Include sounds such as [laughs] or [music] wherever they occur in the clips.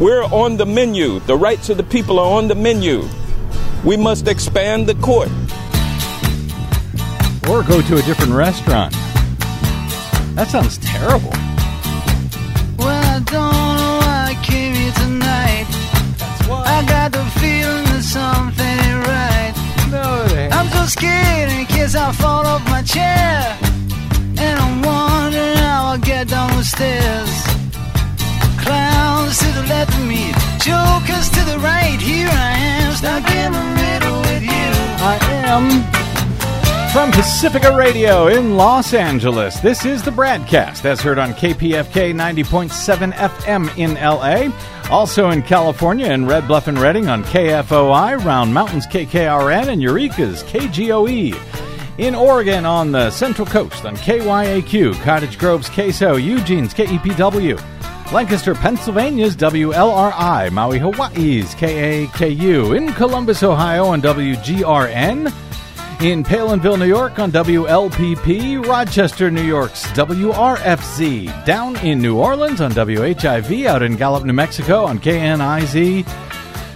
We're on the menu. The rights of the people are on the menu. We must expand the court. Or go to a different restaurant. That sounds terrible. Well, I don't know why I came here tonight. I got the feeling that something ain't right. No, it ain't. I'm so scared in case I fall off my chair. And I'm wondering how I'll get down the stairs. Clowns to the left of me, jokers to the right. Here I am, stuck in the middle with you. I am from Pacifica Radio in Los Angeles. This is the Bradcast as heard on KPFK 90.7 FM in LA. Also in California in Red Bluff and Redding on KFOI, Round Mountains KKRN, and Eureka's KGOE. In Oregon on the Central Coast on KYAQ, Cottage Grove's KSO, Eugene's KEPW. Lancaster, Pennsylvania's WLRI, Maui, Hawaii's KAKU, in Columbus, Ohio on WGRN, in Palenville, New York on WLPP, Rochester, New York's WRFZ, down in New Orleans on WHIV, out in Gallup, New Mexico on KNIZ,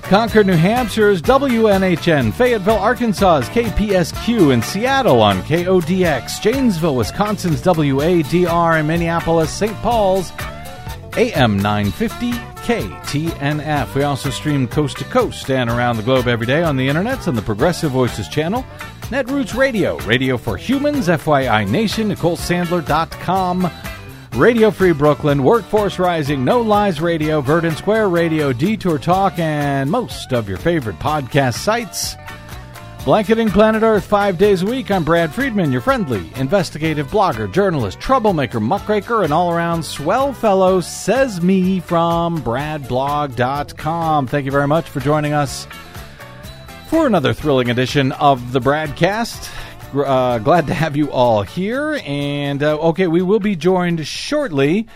Concord, New Hampshire's WNHN, Fayetteville, Arkansas's KPSQ, in Seattle on KODX, Janesville, Wisconsin's WADR, and Minneapolis, St. Paul's AM 950 KTNF. We also stream coast to coast and around the globe every day on the internet on the Progressive Voices channel, Netroots Radio, Radio for Humans, FYI Nation, NicoleSandler.com, Radio Free Brooklyn, Workforce Rising, No Lies Radio, Verdant Square Radio, Detour Talk, and most of your favorite podcast sites. Blanketing Planet Earth five days a week. I'm Brad Friedman, your friendly, investigative blogger, journalist, troublemaker, muckraker, and all around swell fellow, says me from BradBlog.com. Thank you very much for joining us for another thrilling edition of the Bradcast. Uh, glad to have you all here. And uh, okay, we will be joined shortly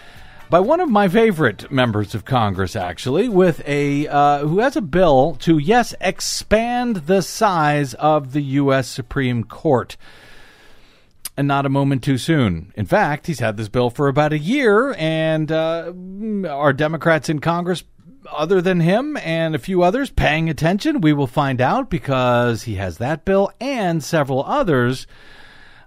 by one of my favorite members of Congress, actually, with a uh, who has a bill to yes expand the size of the U.S. Supreme Court. And not a moment too soon. In fact, he's had this bill for about a year, and uh, are Democrats in Congress, other than him and a few others, paying attention? We will find out because he has that bill and several others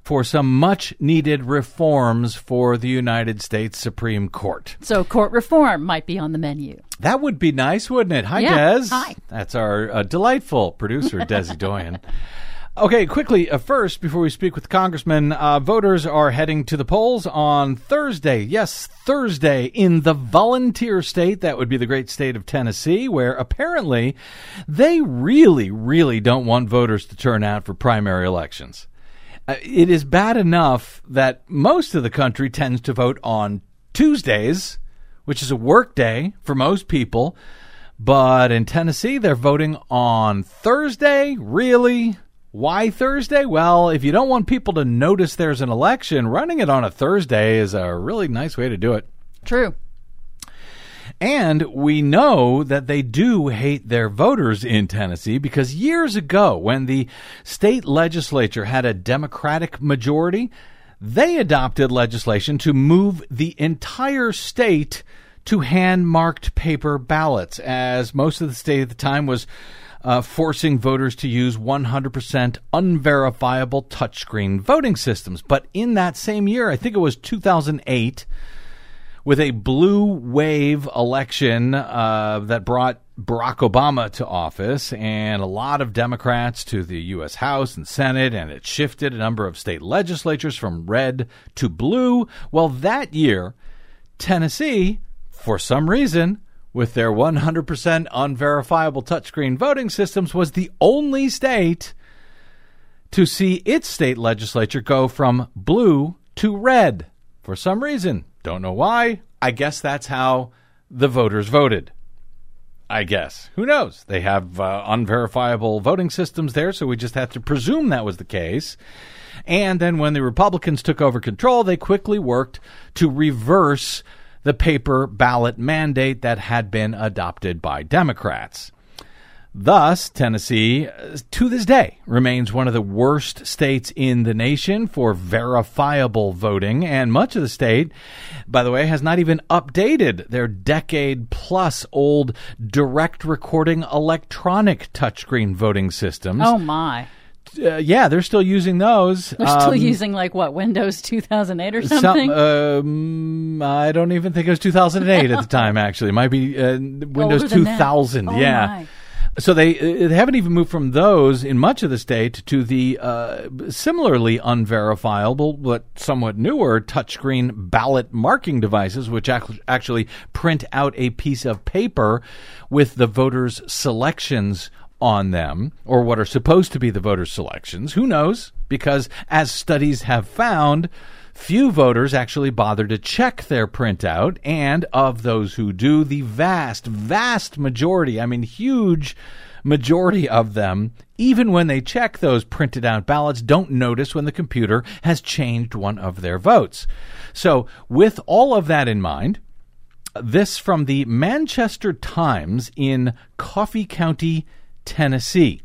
for some much needed reforms for the United States Supreme Court. So, court reform might be on the menu. That would be nice, wouldn't it? Hi, Yeah, Des. hi. That's our uh, delightful producer, [laughs] Desi Doyen. Okay, quickly, uh, first, before we speak with the Congressman, uh, voters are heading to the polls on Thursday. Yes, Thursday in the volunteer state. That would be the great state of Tennessee, where apparently they really, really don't want voters to turn out for primary elections. Uh, it is bad enough that most of the country tends to vote on Tuesdays, which is a work day for most people. But in Tennessee, they're voting on Thursday. Really? Why Thursday? Well, if you don't want people to notice there's an election, running it on a Thursday is a really nice way to do it. True. And we know that they do hate their voters in Tennessee because years ago, when the state legislature had a Democratic majority, they adopted legislation to move the entire state to hand marked paper ballots, as most of the state at the time was uh, forcing voters to use 100% unverifiable touchscreen voting systems. But in that same year, I think it was 2008, with a blue wave election uh, that brought Barack Obama to office and a lot of Democrats to the U.S. House and Senate, and it shifted a number of state legislatures from red to blue. Well, that year, Tennessee, for some reason, with their 100% unverifiable touchscreen voting systems, was the only state to see its state legislature go from blue to red for some reason. Don't know why. I guess that's how the voters voted. I guess. Who knows? They have uh, unverifiable voting systems there, so we just have to presume that was the case. And then when the Republicans took over control, they quickly worked to reverse the paper ballot mandate that had been adopted by Democrats. Thus, Tennessee, uh, to this day, remains one of the worst states in the nation for verifiable voting, and much of the state, by the way, has not even updated their decade plus old direct recording electronic touchscreen voting systems. Oh my. Uh, yeah, they're still using those. They're still Um, using like what Windows 2008 or some- something. um, I don't even think it was 2008 at the time. Actually, it might be uh, Windows Older 2000. Oh, yeah. my. So they, uh, they haven't even moved from those in much of the state to the uh, similarly unverifiable but somewhat newer touchscreen ballot marking devices, which actually print out a piece of paper with the voters' selections on them, or what are supposed to be the voters' selections. Who knows? Because as studies have found, Few voters actually bother to check their printout, and of those who do, the vast, vast majority, I mean, huge majority of them, even when they check those printed out ballots, don't notice when the computer has changed one of their votes. So, with all of that in mind, this from the Manchester Times in Coffee County, Tennessee.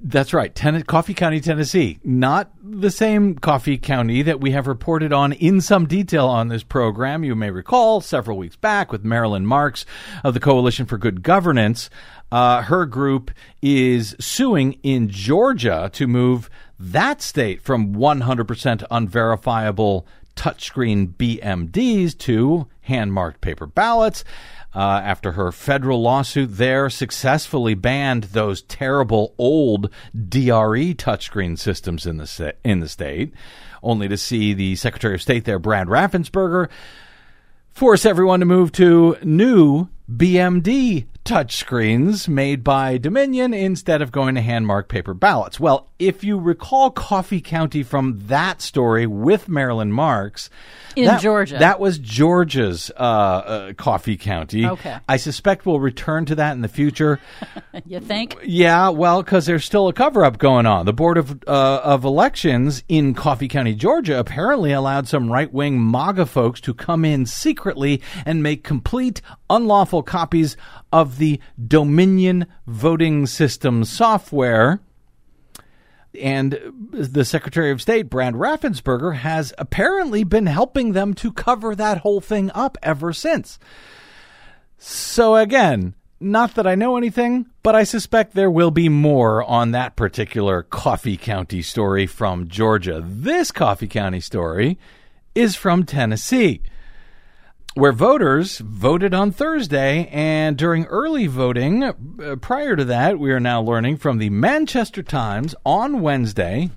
That's right, Ten- Coffee County, Tennessee. Not the same Coffee County that we have reported on in some detail on this program. You may recall several weeks back with Marilyn Marks of the Coalition for Good Governance. Uh, her group is suing in Georgia to move that state from 100% unverifiable touchscreen BMDs to hand marked paper ballots. Uh, after her federal lawsuit there successfully banned those terrible old DRE touchscreen systems in the in the state, only to see the Secretary of State there, Brad Raffensperger, force everyone to move to new BMD touchscreens made by Dominion instead of going to hand marked paper ballots. Well, if you recall Coffee County from that story with Marilyn Marks, In that- Georgia. that was Georgia's uh, uh, Coffee County. Okay. I suspect we'll return to that in the future. [laughs] you think? Yeah, well, because there's still a cover up going on. The Board of uh, of Elections in Coffee County, Georgia, apparently allowed some right wing MAGA folks to come in secretly and make complete unlawful copies of the Dominion voting system software. And the Secretary of State, Brad Raffensperger, has apparently been helping them to cover that whole thing up ever since. So again, not that I know anything, but I suspect there will be more on that particular Coffee County story from Georgia. This Coffee County story is from Tennessee, where voters voted on Thursday, and during early voting, uh, prior to that, we are now learning from the Manchester Times on Wednesday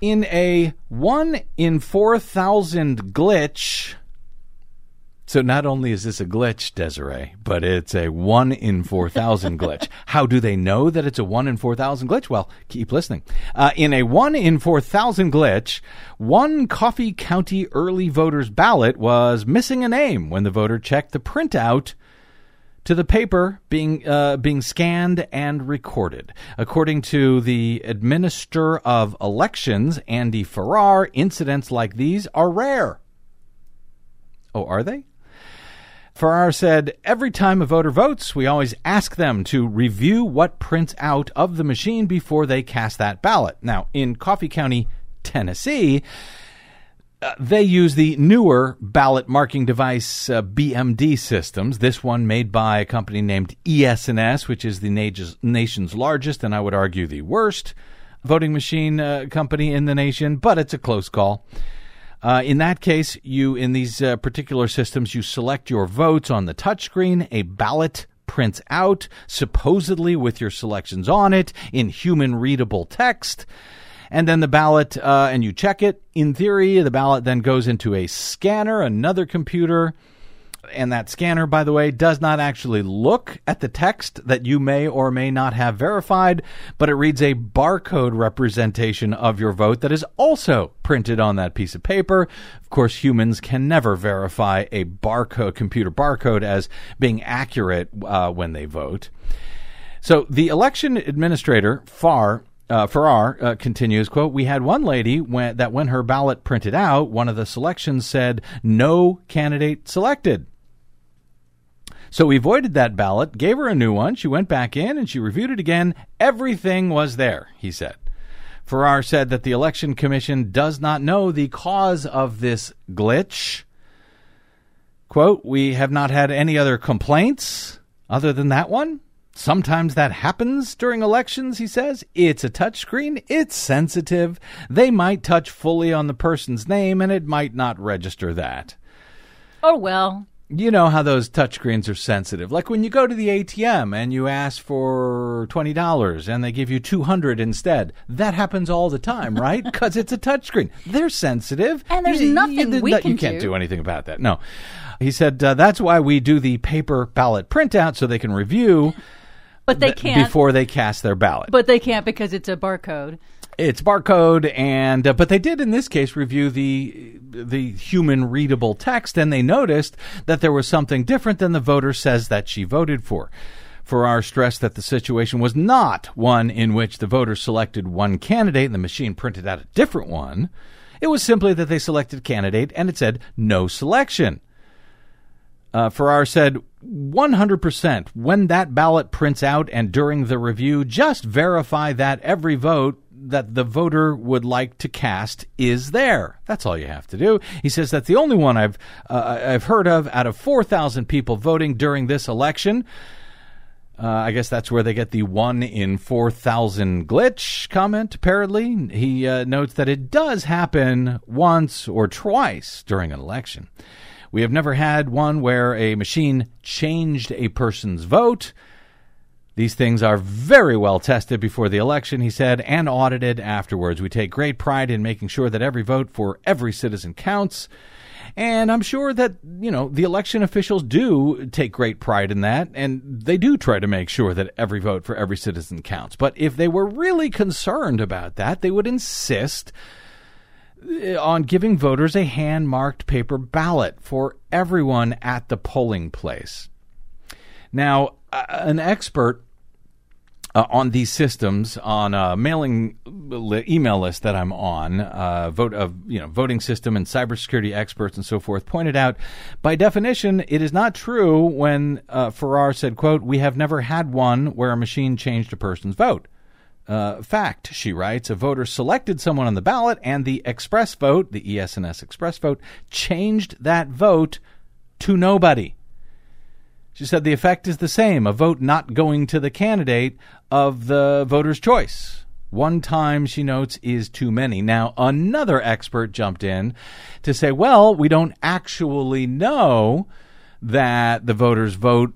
in a 1 in 4,000 glitch. So not only is this a glitch, Desiree, but it's a 1 in 4,000 [laughs] glitch. How do they know that it's a 1 in 4,000 glitch? Well, keep listening. Uh, in a 1 in 4,000 glitch, one Coffee County early voter's ballot was missing a name when the voter checked the printout to the paper being uh, being scanned and recorded. According to the Administrator of Elections, Andy Farrar, incidents like these are rare. Oh, are they? Farrar said, Every time a voter votes, we always ask them to review what prints out of the machine before they cast that ballot. Now, in Coffee County, Tennessee, uh, they use the newer ballot marking device uh, BMD systems. This one made by a company named ES&S, which is the nation's, nation's largest and I would argue the worst voting machine uh, company in the nation, but it's a close call. Uh, in that case, you in these uh, particular systems, you select your votes on the touchscreen. A ballot prints out, supposedly with your selections on it in human readable text. And then the ballot, uh, and you check it. In theory, the ballot then goes into a scanner, another computer. And that scanner, by the way, does not actually look at the text that you may or may not have verified, but it reads a barcode representation of your vote that is also printed on that piece of paper. Of course, humans can never verify a barcode, computer barcode, as being accurate uh, when they vote. So the election administrator, Farr, uh, Farrar uh, continues, quote, We had one lady when, that when her ballot printed out, one of the selections said, no candidate selected. So we voided that ballot, gave her a new one. She went back in and she reviewed it again. Everything was there, he said. Farrar said that the Election Commission does not know the cause of this glitch. Quote, We have not had any other complaints other than that one. Sometimes that happens during elections, he says. It's a touchscreen. It's sensitive. They might touch fully on the person's name and it might not register that. Oh, well. You know how those touchscreens are sensitive. Like when you go to the ATM and you ask for $20 and they give you 200 instead. That happens all the time, [laughs] right? Because it's a touchscreen. They're sensitive. And there's You- you- nothing you- we You can can't do. do anything about that. No. He said uh, that's why we do the paper ballot printout so they can review But they can't. before they cast their ballot. but they can't because it's a barcode. It's barcode, and uh, but they did in this case review the the human readable text, and they noticed that there was something different than the voter says that she voted for. Farrar stressed that the situation was not one in which the voter selected one candidate and the machine printed out a different one. It was simply that they selected candidate and it said no selection. Uh, Farrar said 100% when that ballot prints out and during the review, just verify that every vote that the voter would like to cast is there. That's all you have to do. He says that's the only one I've uh, I've heard of out of 4,000 people voting during this election. Uh, I guess that's where they get the one in 4,000 glitch comment, apparently. He uh, notes that it does happen once or twice during an election. We have never had one where a machine changed a person's vote. These things are very well tested before the election, he said, and audited afterwards. We take great pride in making sure that every vote for every citizen counts. And I'm sure that, you know, the election officials do take great pride in that, and they do try to make sure that every vote for every citizen counts. But if they were really concerned about that, they would insist uh, on giving voters a hand marked paper ballot for everyone at the polling place. Now, an expert uh, on these systems on a mailing li- email list that I'm on, uh, vote of you know voting system and cybersecurity experts and so forth, pointed out by definition it is not true when uh, Farrar said, "quote We have never had one where a machine changed a person's vote." Uh, fact, she writes, a voter selected someone on the ballot, and the ExpressVote, the E ES&S ExpressVote, changed that vote to nobody. She said the effect is the same a vote not going to the candidate of the voter's choice. One time, she notes, is too many. Now, another expert jumped in to say, well, we don't actually know that the voter's vote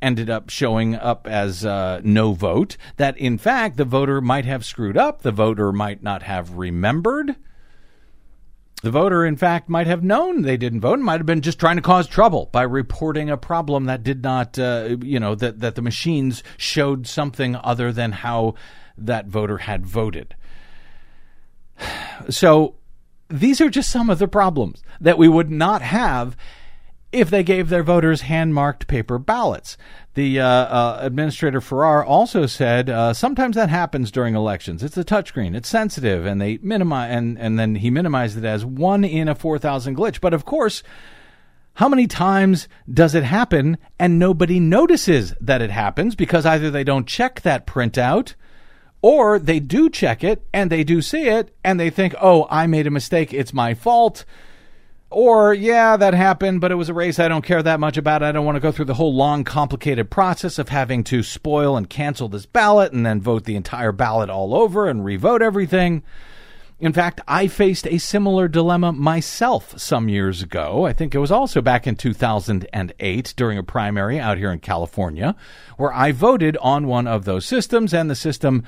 ended up showing up as uh, no vote, that in fact the voter might have screwed up, the voter might not have remembered. The voter, in fact, might have known they didn't vote, and might have been just trying to cause trouble by reporting a problem that did not, uh, you know, that, that the machines showed something other than how that voter had voted. So these are just some of the problems that we would not have if they gave their voters hand marked paper ballots. The uh, uh, administrator Farrar also said uh, sometimes that happens during elections. It's a touchscreen, it's sensitive, and they minimize and, and then he minimized it as one in a four thousand glitch. But of course, how many times does it happen and nobody notices that it happens because either they don't check that printout or they do check it and they do see it and they think, oh, I made a mistake. It's my fault. Or, yeah, that happened, but it was a race I don't care that much about. I don't want to go through the whole long, complicated process of having to spoil and cancel this ballot and then vote the entire ballot all over and revote everything. In fact, I faced a similar dilemma myself some years ago. I think it was also back in 2008 during a primary out here in California, where I voted on one of those systems and the system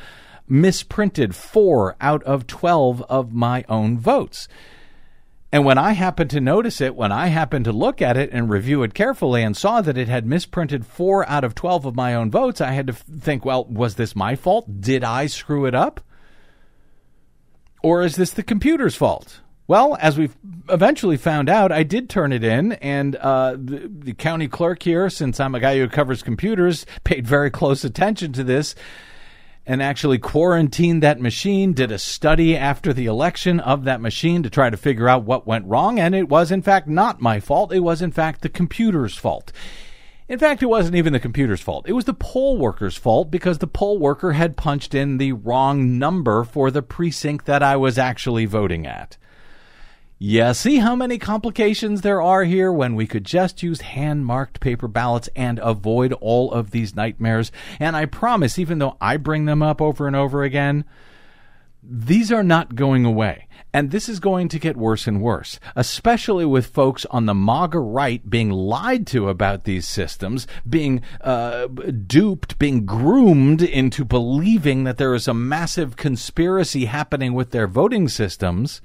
misprinted four out of 12 of my own votes. And when I happened to notice it, when I happened to look at it and review it carefully and saw that it had misprinted four out of 12 of my own votes, I had to think, well, was this my fault? Did I screw it up? Or is this the computer's fault? Well, as we've eventually found out, I did turn it in, and uh, the, the county clerk here, since I'm a guy who covers computers, paid very close attention to this and actually quarantined that machine, did a study after the election of that machine to try to figure out what went wrong. And it was, in fact, not my fault. It was, in fact, the computer's fault. In fact, it wasn't even the computer's fault. It was the poll worker's fault because the poll worker had punched in the wrong number for the precinct that I was actually voting at. Yeah, see how many complications there are here when we could just use hand marked paper ballots and avoid all of these nightmares. And I promise, even though I bring them up over and over again, these are not going away. And this is going to get worse and worse, especially with folks on the MAGA right being lied to about these systems, being uh, duped, being groomed into believing that there is a massive conspiracy happening with their voting systems.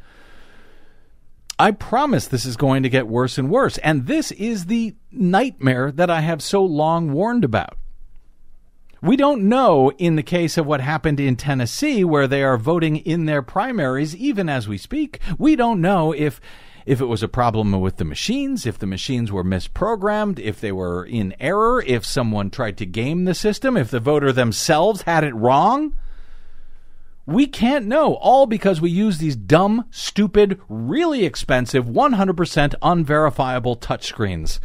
I promise this is going to get worse and worse. And this is the nightmare that I have so long warned about. We don't know in the case of what happened in Tennessee, where they are voting in their primaries, even as we speak. We don't know if. If it was a problem with the machines, if the machines were misprogrammed, if they were in error, if someone tried to game the system, if the voter themselves had it wrong. We can't know, all because we use these dumb, stupid, really expensive, 100% unverifiable touchscreens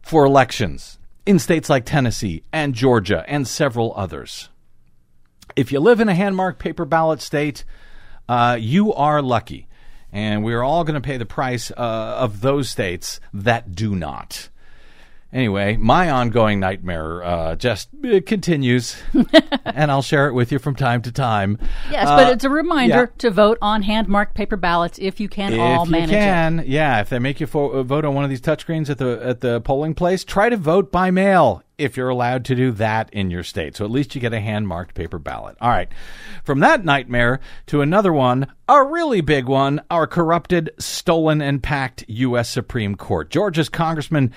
for elections in states like Tennessee and Georgia and several others. If you live in a hand marked paper ballot state, uh, you are lucky. And we're all going to pay the price uh, of those states that do not. Anyway, my ongoing nightmare uh, just uh, continues, [laughs] and I'll share it with you from time to time. Yes, Uh, but it's a reminder yeah. to vote on hand marked paper ballots if you can all if you manage it. yeah. If they make you fo- uh, vote on one of these touchscreens at the at the polling place, try to vote by mail if you're allowed to do that in your state. So at least you get a hand marked paper ballot. All right. From that nightmare to another one, a really big one: our corrupted, stolen, and packed U.S. Supreme Court. Georgia's Congressman.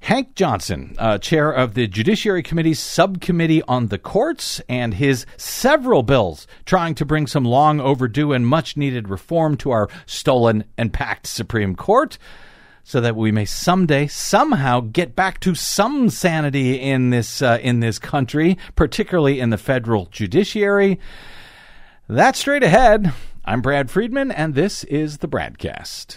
Hank Johnson, uh, chair of the Judiciary Committee's subcommittee on the courts, and his several bills trying to bring some long overdue and much needed reform to our stolen and packed Supreme Court so that we may someday somehow get back to some sanity in this uh, in this country, particularly in the federal judiciary. That's straight ahead. I'm Brad Friedman, and this is the Bradcast.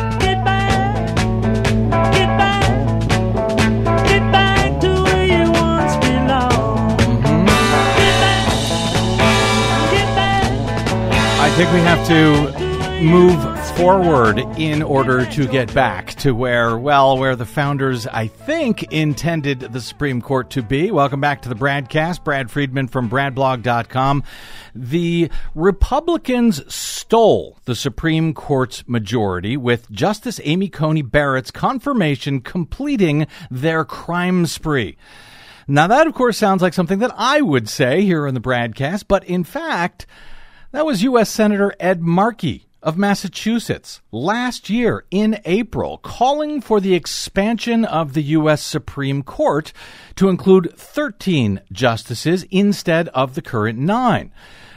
Think we have to move forward in order to get back to where, well, where the founders, I think, intended the Supreme Court to be. Welcome back to the Bradcast. Brad Friedman from BradBlog.com. The Republicans stole the Supreme Court's majority with Justice Amy Coney Barrett's confirmation completing their crime spree. Now, that, of course, sounds like something that I would say here in the Bradcast, but in fact, that was U.S. Senator Ed Markey of Massachusetts last year in April, calling for the expansion of the U.S. Supreme Court to include 13 justices instead of the current nine.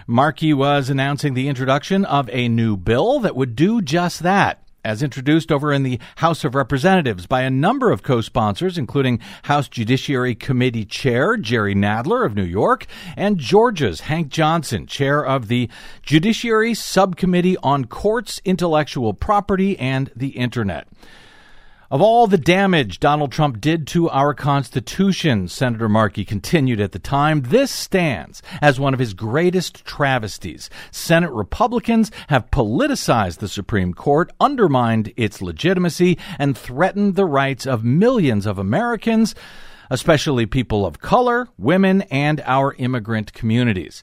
Markey was announcing the introduction of a new bill that would do just that as introduced over in the House of Representatives by a number of co sponsors, including House Judiciary Committee Chair Jerry Nadler of New York and Georgia's Hank Johnson, chair of the Judiciary Subcommittee on Courts, Intellectual Property, and the Internet. Of all the damage Donald Trump did to our Constitution, Senator Markey continued at the time, this stands as one of his greatest travesties. Senate Republicans have politicized the Supreme Court, undermined its legitimacy, and threatened the rights of millions of Americans, especially people of color, women, and our immigrant communities.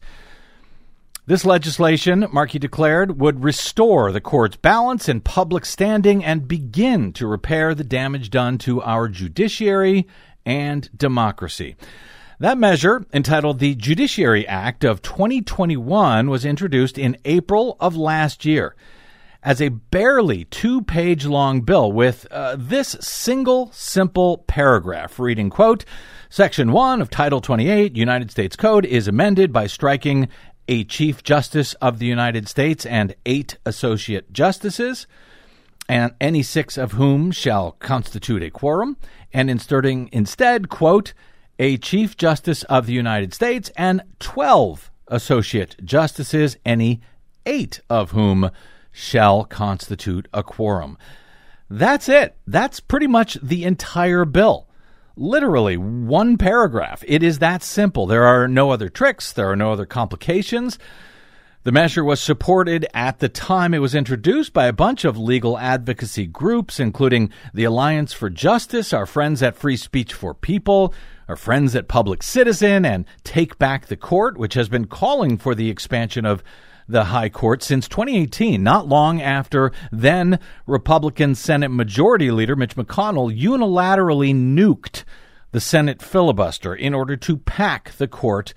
This legislation, Markey declared, would restore the court's balance and public standing and begin to repair the damage done to our judiciary and democracy. That measure, entitled the Judiciary Act of 2021, was introduced in April of last year. as a barely two page long bill with uh, this single simple paragraph reading, quote, Section 1 of Title 28 United States Code is amended by striking a Chief Justice of the United States and eight Associate Justices, and any six of whom shall constitute a quorum, and inserting instead, quote, a Chief Justice of the United States and 12 Associate Justices, any eight of whom shall constitute a quorum. That's it. That's pretty much the entire bill. Literally one paragraph. It is that simple. There are no other tricks, there are no other complications. The measure was supported at the time it was introduced by a bunch of legal advocacy groups, including the Alliance for Justice, our friends at Free Speech for People, our friends at Public Citizen, and Take Back the Court, which has been calling for the expansion of the High Court since 2018, not long after then Republican Senate Majority Leader Mitch McConnell unilaterally nuked the Senate filibuster in order to pack the court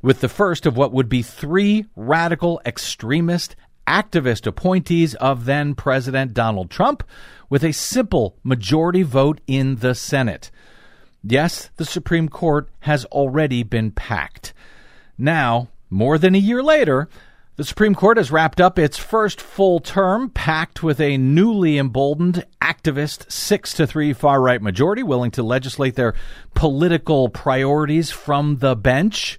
with the first of what would be three radical extremist activist appointees of then President Donald Trump with a simple majority vote in the Senate. Yes, the Supreme Court has already been packed. Now, more than a year later, the Supreme Court has wrapped up its first full term, packed with a newly emboldened activist 6 to 3 far right majority willing to legislate their political priorities from the bench.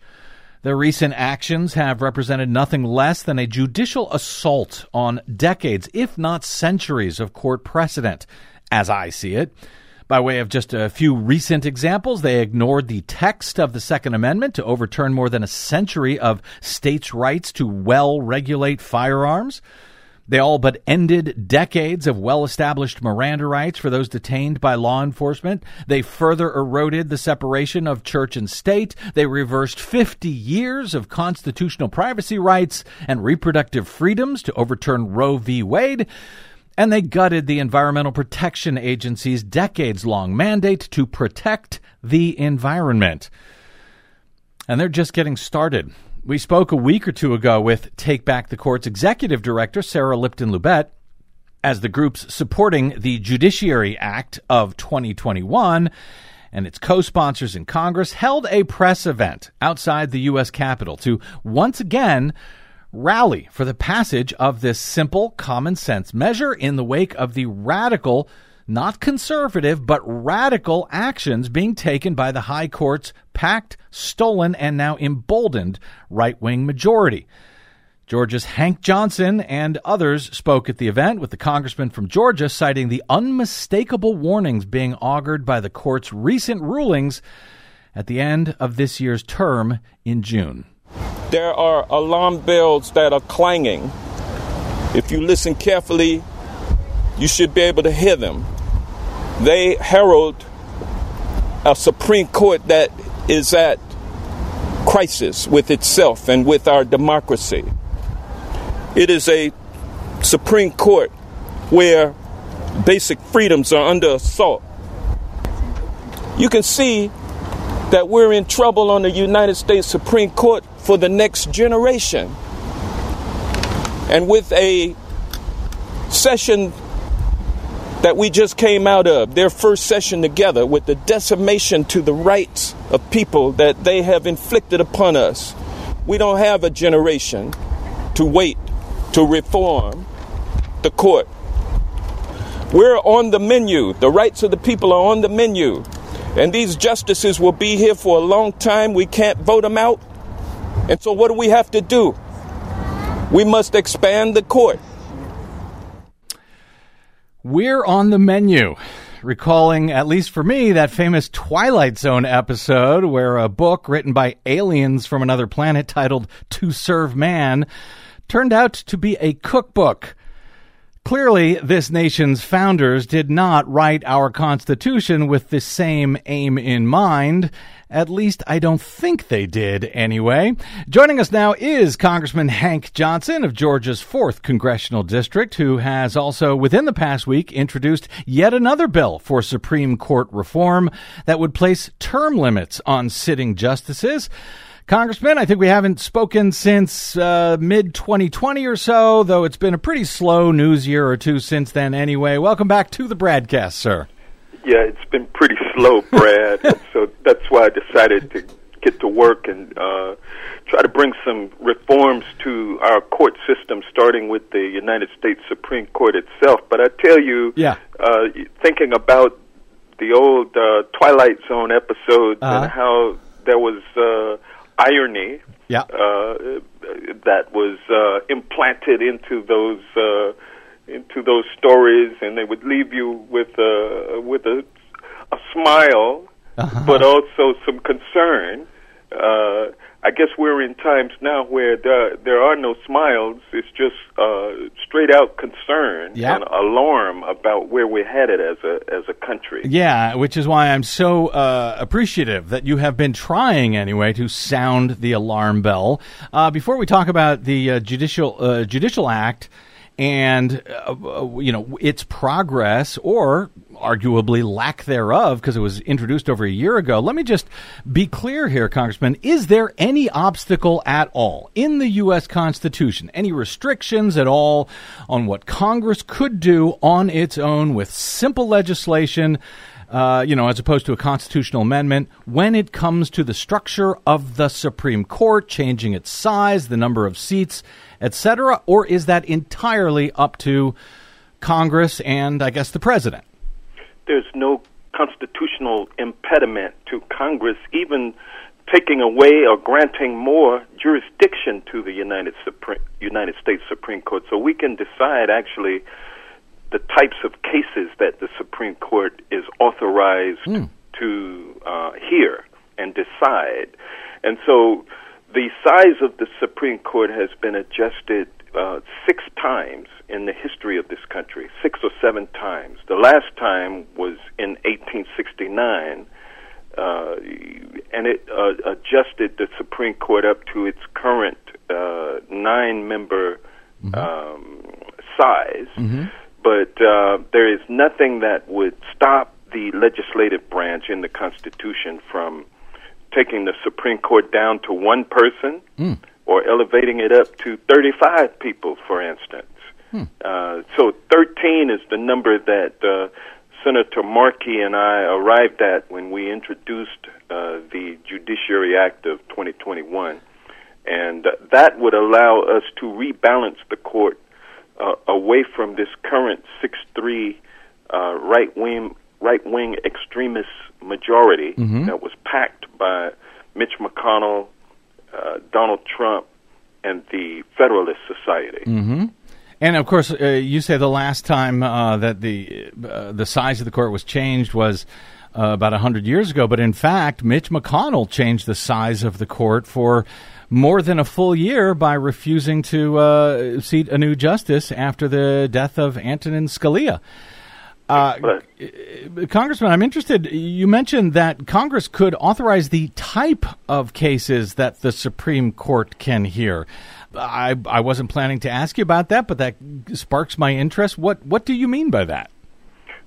Their recent actions have represented nothing less than a judicial assault on decades, if not centuries, of court precedent, as I see it. By way of just a few recent examples, they ignored the text of the Second Amendment to overturn more than a century of states' rights to well regulate firearms. They all but ended decades of well established Miranda rights for those detained by law enforcement. They further eroded the separation of church and state. They reversed 50 years of constitutional privacy rights and reproductive freedoms to overturn Roe v. Wade. And they gutted the Environmental Protection Agency's decades long mandate to protect the environment. And they're just getting started. We spoke a week or two ago with Take Back the Court's executive director, Sarah Lipton Lubet, as the groups supporting the Judiciary Act of 2021 and its co sponsors in Congress held a press event outside the U.S. Capitol to once again rally for the passage of this simple common sense measure in the wake of the radical not conservative, but radical actions being taken by the High Court's packed, stolen, and now emboldened right wing majority. Georgia's Hank Johnson and others spoke at the event, with the congressman from Georgia citing the unmistakable warnings being augured by the court's recent rulings at the end of this year's term in June. There are alarm bells that are clanging. If you listen carefully, you should be able to hear them. They herald a Supreme Court that is at crisis with itself and with our democracy. It is a Supreme Court where basic freedoms are under assault. You can see that we're in trouble on the United States Supreme Court for the next generation. And with a session that we just came out of, their first session together, with the decimation to the rights of people that they have inflicted upon us, we don't have a generation to wait to reform the court. We're on the menu. The rights of the people are on the menu. And these justices will be here for a long time. We can't vote them out. And so, what do we have to do? We must expand the court. We're on the menu. Recalling, at least for me, that famous Twilight Zone episode where a book written by aliens from another planet titled To Serve Man turned out to be a cookbook. Clearly, this nation's founders did not write our Constitution with the same aim in mind. At least I don't think they did, anyway. Joining us now is Congressman Hank Johnson of Georgia's 4th Congressional District, who has also, within the past week, introduced yet another bill for Supreme Court reform that would place term limits on sitting justices. Congressman, I think we haven't spoken since uh, mid 2020 or so, though it's been a pretty slow news year or two since then anyway. Welcome back to the Bradcast, sir. Yeah, it's been pretty slow, [laughs] Brad. so that's why I decided to get to work and uh, try to bring some reforms to our court system, starting with the United States Supreme Court itself. But I tell you, Yeah. uh, thinking about the old uh, Twilight Zone episodes Uh-huh. and how there was uh, irony Yeah. uh, that was uh, implanted into those uh, into those stories, and they would leave you with a with a, a smile, but also some concern. Uh, I guess we're in times now where there, there are no smiles. It's just uh, straight out concern Yeah. and alarm about where we're headed as a as a country. Yeah, which is why I'm so uh, appreciative that you have been trying anyway to sound the alarm bell. Uh, before we talk about the uh, judicial uh, judicial act and uh, you know its progress or arguably lack thereof because it was introduced over a year ago. Let me just be clear here, Congressman. Is there any obstacle at all in the U.S. Constitution, any restrictions at all on what Congress could do on its own with simple legislation? Uh, you know, as opposed to a constitutional amendment, when it comes to the structure of the Supreme Court, changing its size, the number of seats, etc., or is that entirely up to Congress and, I guess, the president? there's no constitutional impediment to Congress even taking away or granting more jurisdiction to the United United States Supreme Court, so we can decide actually the types of cases that the Supreme Court is authorized to uh, hear and decide. And so the size of the Supreme Court has been adjusted uh, six times in the history of this country, six or seven times. The last time was in 1869, uh, and it uh, adjusted the Supreme Court up to its current uh, nine member um, size. But uh, there is nothing that would stop the legislative branch in the Constitution from taking the Supreme Court down to one person or elevating it up to 35 people, for instance. Uh, so 13 is the number that uh, Senator Markey and I arrived at when we introduced uh, the Judiciary Act of 2021. And that would allow us to rebalance away from this current 6 3 uh, right wing right wing extremist majority that was packed by Mitch McConnell, uh, Donald Trump, and the Federalist Society. And of course, uh, you say the last time uh, that the uh, the size of the court was changed was uh, about hundred years ago. But in fact, Mitch McConnell changed the size of the court for more than a full year by refusing to uh, seat a new justice after the death of Antonin Scalia. Uh, Congressman, I'm interested. You mentioned that Congress could authorize the type of cases that the Supreme Court can hear. I, I wasn't planning to ask you about that, but that sparks my interest. What what do you mean by that?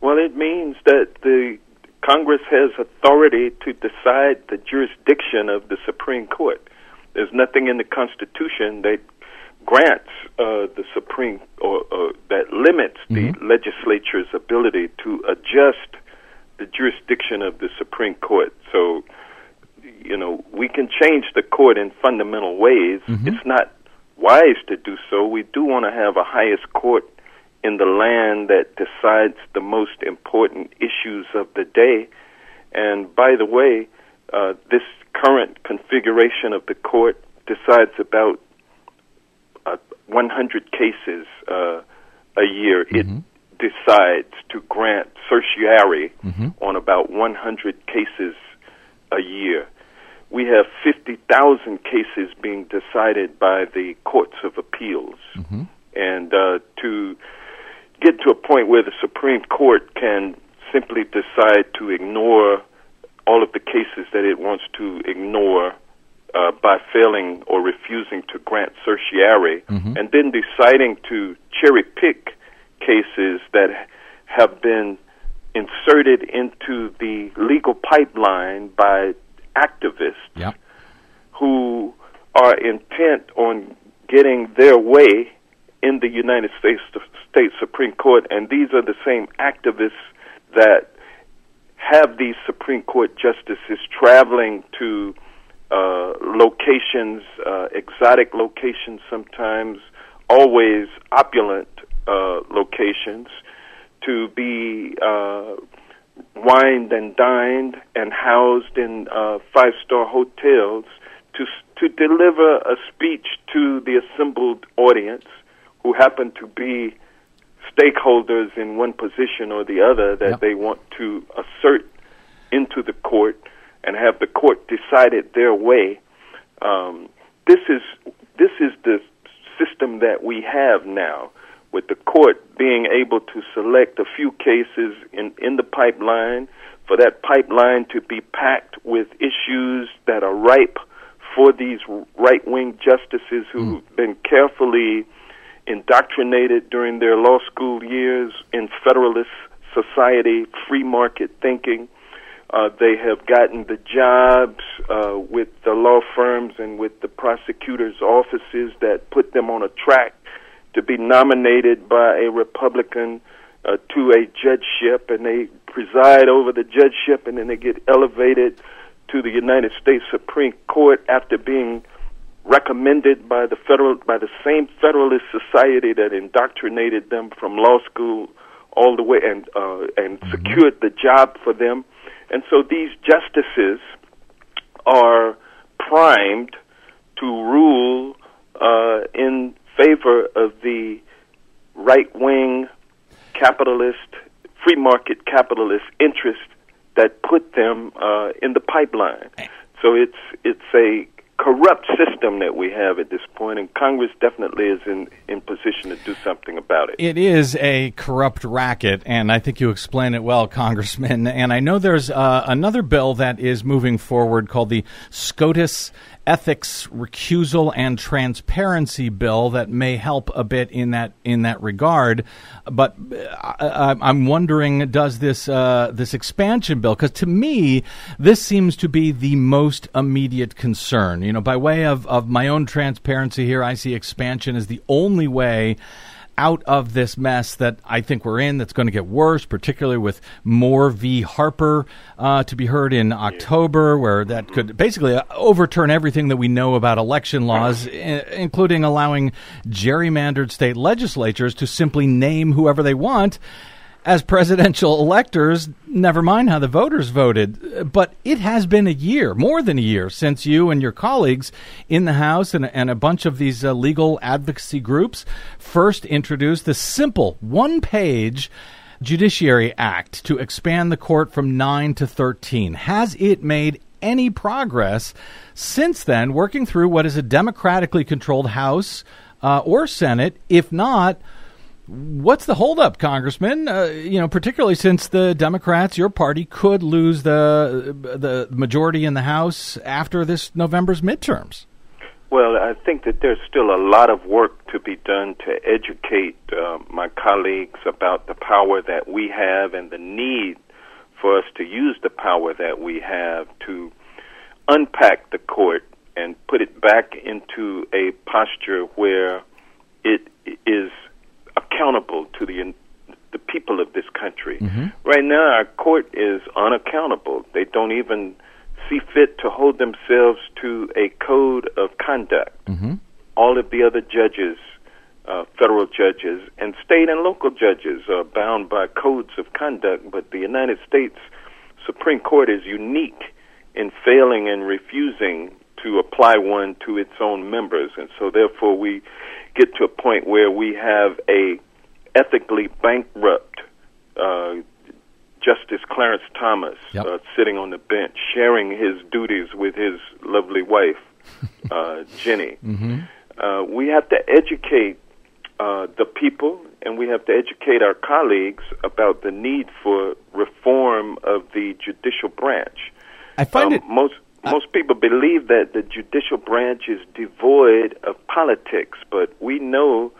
Well, it means that the Congress has authority to decide the jurisdiction of the Supreme Court. There's nothing in the Constitution that grants uh, the Supreme or, or that limits the legislature's ability to adjust the jurisdiction of the Supreme Court. So, you know, we can change the court in fundamental ways. It's not wise to do so. We do want to have a highest court in the land that decides the most important issues of the day. And by the way, uh, this current configuration of the court decides about uh, 100 cases uh, a year. It decides to grant certiorari on about 100 cases a year. We have 50,000 cases being decided by the courts of appeals. And uh, to get to a point where the Supreme Court can simply decide to ignore all of the cases that it wants to ignore uh, by failing or refusing to grant certiorari, and then deciding to cherry pick cases that have been inserted into the legal pipeline by activists Yeah. who are intent on getting their way in the United States State Supreme Court, and these are the same activists that have these Supreme Court justices traveling to uh, locations, uh, exotic locations sometimes, always opulent uh, locations, to be uh, wined and dined and housed in uh, five star hotels to to deliver a speech to the assembled audience who happen to be stakeholders in one position or the other that Yep. they want to assert into the court and have the court decide it their way. Um, this is this is the system that we have now, with the court being able to select a few cases in in the pipeline for that pipeline to be packed with issues that are ripe for these right wing justices who've been carefully indoctrinated during their law school years in Federalist society, free market thinking. Uh, they have gotten the jobs uh, with the law firms and with the prosecutors' offices that put them on a track to be nominated by a Republican uh, to a judgeship, and they preside over the judgeship, and then they get elevated to the United States Supreme Court after being recommended by the federal by the same Federalist Society that indoctrinated them from law school all the way and uh, and secured the job for them. And so these justices are primed to rule uh, in favor of the right wing capitalist, free market capitalist interest that put them uh, in the pipeline. So it's it's a corrupt system that we have at this point, and Congress definitely is in in position to do something about it. It is a corrupt racket, and I think you explain it well, [laughs] Congressman. And I know there's uh, another bill that is moving forward called the SCOTUS Ethics Recusal and Transparency Bill that may help a bit in that in that regard. But uh, I, I'm wondering, does this uh, this expansion bill? Because to me, this seems to be the most immediate concern. You know, by way of of my own transparency here, I see expansion as the only way out of this mess that I think we're in that's going to get worse, particularly with Moore v. Harper uh, to be heard in October, where that could basically uh, overturn everything that we know about election laws, i- including allowing gerrymandered state legislatures to simply name whoever they want as presidential electors, never mind how the voters voted. But it has been a year, more than a year, since you and your colleagues in the House and, and a bunch of these uh, legal advocacy groups first introduced the simple one page Judiciary Act to expand the court from 9 to 13. Has it made any progress since then, working through what is a democratically controlled House uh, or Senate? If not, What's the holdup, Congressman? Uh, you know, particularly since the Democrats, your party, could lose the the majority in the House after this November's midterms. Well, I think that there's still a lot of work to be done to educate uh, my colleagues about the power that we have and the need for us to use the power that we have to unpack the court and put it back into a posture where it is accountable to the the people of this country. Right now, our court is unaccountable. They don't even see fit to hold themselves to a code of conduct. All of the other judges, uh, federal judges, and state and local judges are bound by codes of conduct, but the United States Supreme Court is unique in failing and refusing to apply one to its own members, and so therefore we get to a point where we have a ethically bankrupt uh, Justice Clarence Thomas Yep. uh, sitting on the bench, sharing his duties with his lovely wife, [laughs] uh, Ginni. Uh, we have to educate uh, the people, and we have to educate our colleagues about the need for reform of the judicial branch. I find Um, it. most most people believe that the judicial branch is devoid of politics, but we know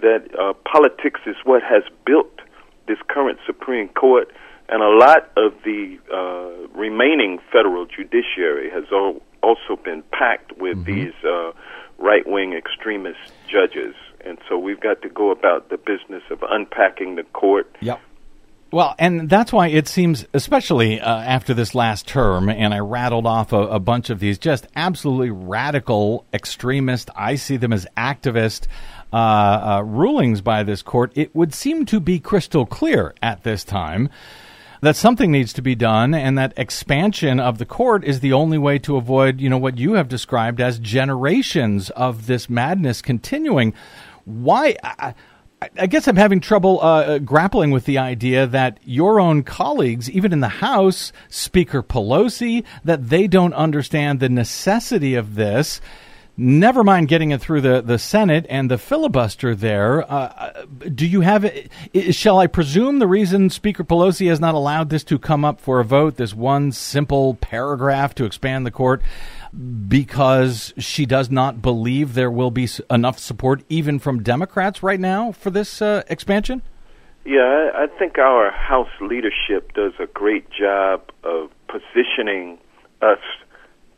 that uh, politics is what has built this current Supreme Court, and a lot of the uh, remaining federal judiciary has al- also been packed with these uh, right wing extremist judges. And so we've got to go about the business of unpacking the court. Yep. Well, and that's why it seems, especially uh, after this last term, and I rattled off a, a bunch of these just absolutely radical, extremist, I see them as activist uh, uh, rulings by this court, it would seem to be crystal clear at this time that something needs to be done and that expansion of the court is the only way to avoid, you know, what you have described as generations of this madness continuing. Why? I, I guess I'm having trouble uh, grappling with the idea that your own colleagues, even in the House, Speaker Pelosi, that they don't understand the necessity of this. Never mind getting it through the, the Senate and the filibuster there. Uh, do you have? Shall I presume the reason Speaker Pelosi has not allowed this to come up for a vote, this one simple paragraph to expand the court, because she does not believe there will be enough support even from Democrats right now for this uh, expansion? Yeah, I, think our House leadership does a great job of positioning us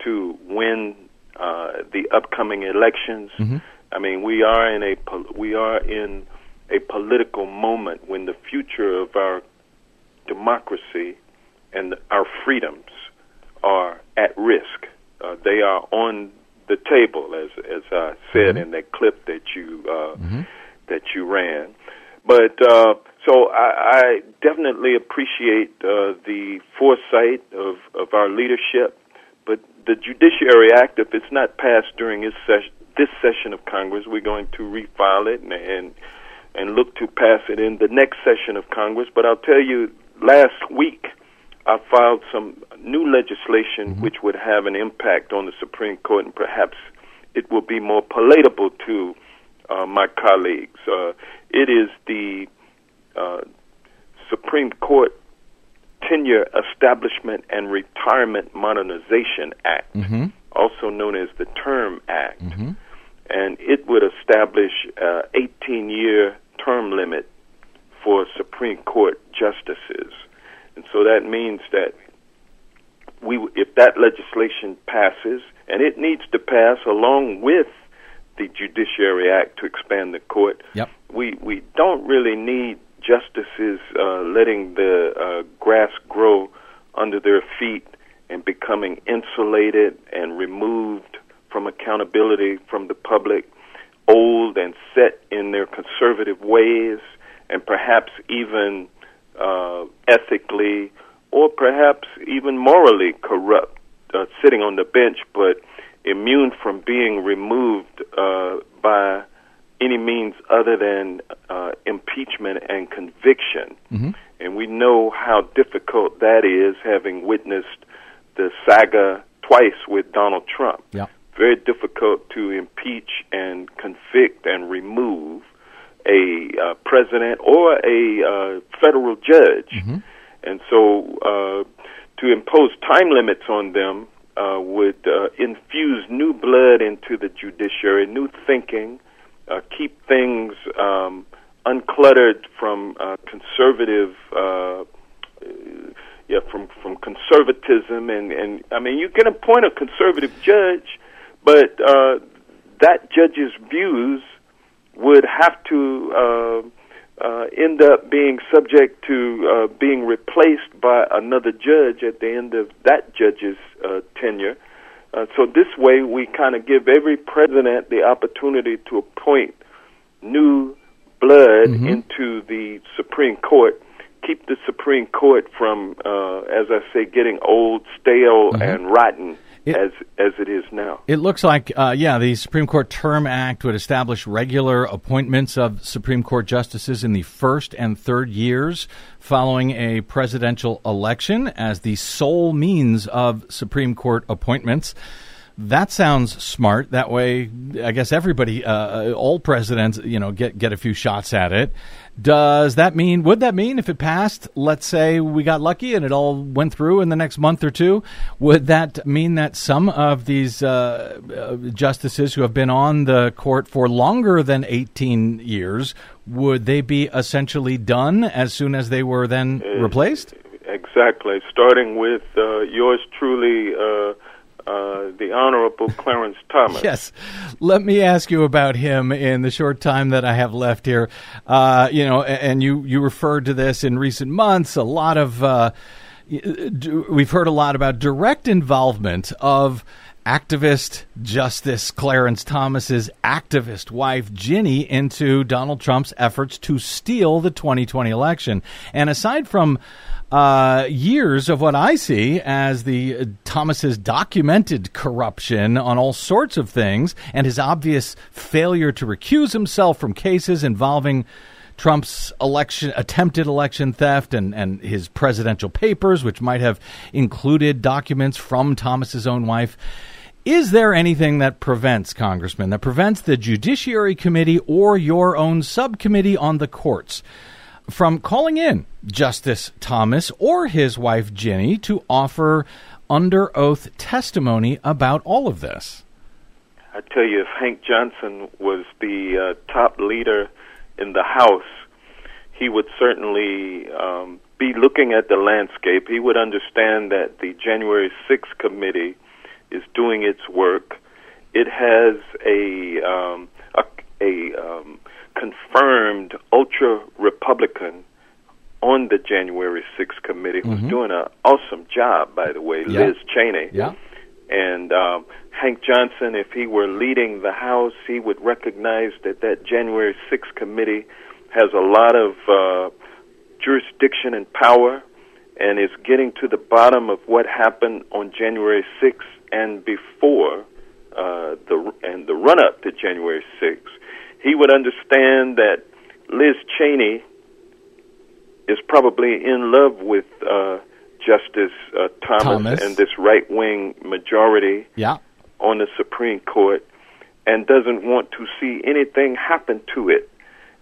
to win uh, the upcoming elections. Mm-hmm. I mean, we are in a pol- we are in a political moment when the future of our democracy and our freedoms are at risk. Uh, they are on the table, as as I said Mhm. in that clip that you uh, Mhm. that you ran. But uh, so I, I definitely appreciate uh, the foresight of, of our leadership. But the Judiciary Act, if it's not passed during this session, this session of Congress, we're going to refile it and, and and look to pass it in the next session of Congress. But I'll tell you, last week I filed some new legislation which would have an impact on the Supreme Court, and perhaps it will be more palatable to uh, my colleagues. Uh, it is the uh, Supreme Court Tenure Establishment and Retirement Modernization Act, Mm-hmm. also known as the Term Act, and it would establish an 18 year term limit for Supreme Court justices. And so that means that we, if that legislation passes, and it needs to pass along with the Judiciary Act to expand the court, Yep. we we don't really need justices uh, letting the uh, grass grow under their feet and becoming insulated and removed from accountability from the public, old and set in their conservative ways, and perhaps even uh, ethically or perhaps even morally corrupt, uh, sitting on the bench, but immune from being removed uh, by any means other than uh, impeachment and conviction. Mhm. And we know how difficult that is, having witnessed the saga twice with Donald Trump. Yeah. Very difficult to impeach and convict and remove a uh, president or a uh, federal judge. Mhm. And so uh, to impose time limits on them uh, would uh, infuse new blood into the judiciary, new thinking, uh, keep things um, uncluttered from uh, conservative, uh, yeah, from from conservatism, and and I mean you can appoint a conservative judge, but uh, that judge's views would have to uh, uh, end up being subject to uh, being replaced by another judge at the end of that judge's uh, tenure. Uh, so this way, we kind of give every president the opportunity to appoint new blood Mhm. into the Supreme Court. Keep the Supreme Court from, uh, as I say, getting old, stale, Mhm. and rotten It- as as it is now. It looks like, uh, yeah, the Supreme Court Term Act would establish regular appointments of Supreme Court justices in the first and third years following a presidential election as the sole means of Supreme Court appointments. That sounds smart. That way, I guess everybody, uh, all presidents, you know, get get a few shots at it. Does that mean? Would that mean if it passed? Let's say we got lucky and it all went through in the next month or two. Would that mean that some of these uh, uh, justices who have been on the court for longer than eighteen years would they be essentially done as soon as they were then replaced? Exactly. Starting with uh, yours truly, uh, the Honorable Clarence Thomas. Yes. Let me ask you about him in the short time that I have left here. Uh, you know, and you, you referred to this in recent months. A lot of, uh, we've heard a lot about direct involvement of activist Justice Clarence Thomas's activist wife Ginni into Donald Trump's efforts to steal the 2020 election. And aside from uh, years of what I see as the uh, Thomas's documented corruption on all sorts of things, and his obvious failure to recuse himself from cases involving Trump's election attempted election theft and, and his presidential papers, which might have included documents from Thomas's own wife. Is there anything that prevents, Congressman, that prevents the Judiciary Committee or your own subcommittee on the courts from calling in Justice Thomas or his wife Ginni to offer under oath testimony about all of this? I tell you, if Hank Johnson was the uh, top leader in the House, he would certainly um, be looking at the landscape. He would understand that the January 6th committee is doing its work. It has a um, a, a um, confirmed ultra Republican on the January 6th committee who's doing an awesome job, by the way, Yeah. Liz Cheney. Yeah. And um, Hank Johnson, if he were leading the House, he would recognize that that January 6th committee has a lot of uh, jurisdiction and power and is getting to the bottom of what happened on January 6th and before uh, the and the run up to January 6th. He would understand that Liz Cheney is probably in love with uh, Justice uh, Thomas, Thomas. and this right wing majority Yeah. on the Supreme Court and doesn't want to see anything happen to it.